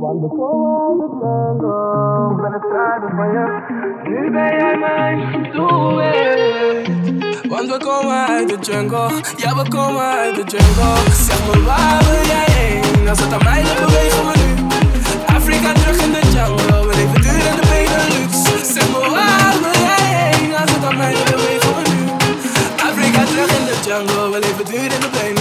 Want we komen uit het jungle. Ik ben een strijder van je. Nu ben jij mijn doelwit. Want we komen uit de jungle. Ja, we komen uit de jungle. Zeg me waar wil jij heen? Het jungle, we live a dude in the plane.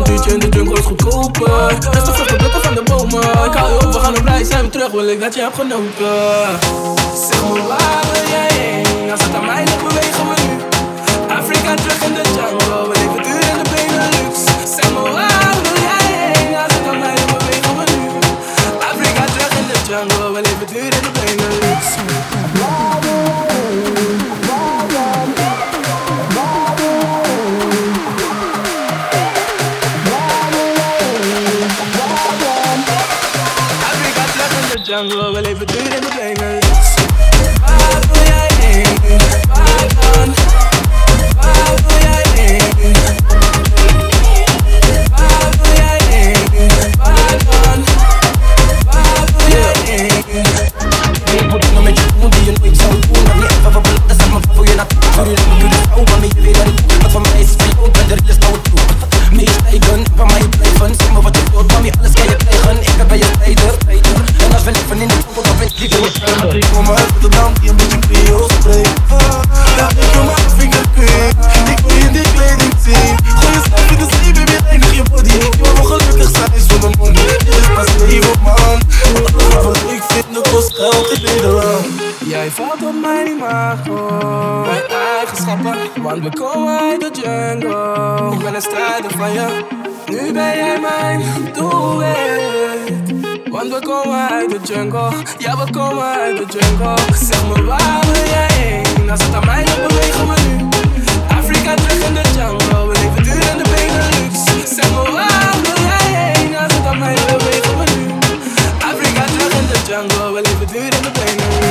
Avontuurtje in de jungle is goedkoper. Rustig vruchten plukken van de bomen. Ik hou je op, we gaan op reis, zijn. We terug, wil ik dat je hebt genoten. Zeg waar wil jij heen? Als het aan mij ligt, bewegen we nu. Afrika terug in de jungle, jungle, we live between the bangers. I ain't. Kost geld in Nederland. Jij valt op mijn imago Mijn eigenschappen. Want we komen uit de jungle. Ik ben een strijder van je. Nu ben jij mijn doelwit. Want we komen uit de jungle. Ja, we komen uit de jungle. Zeg me waar wil jij heen? Als het aan mij ligt, bewegen we nu. Afrika terug in de jungle. We leven duur in de Benelux. Zeg me waar wil jij heen? Als het aan mij ligt, bewegen we nu. Afrika terug in de jungle, Put it in the way.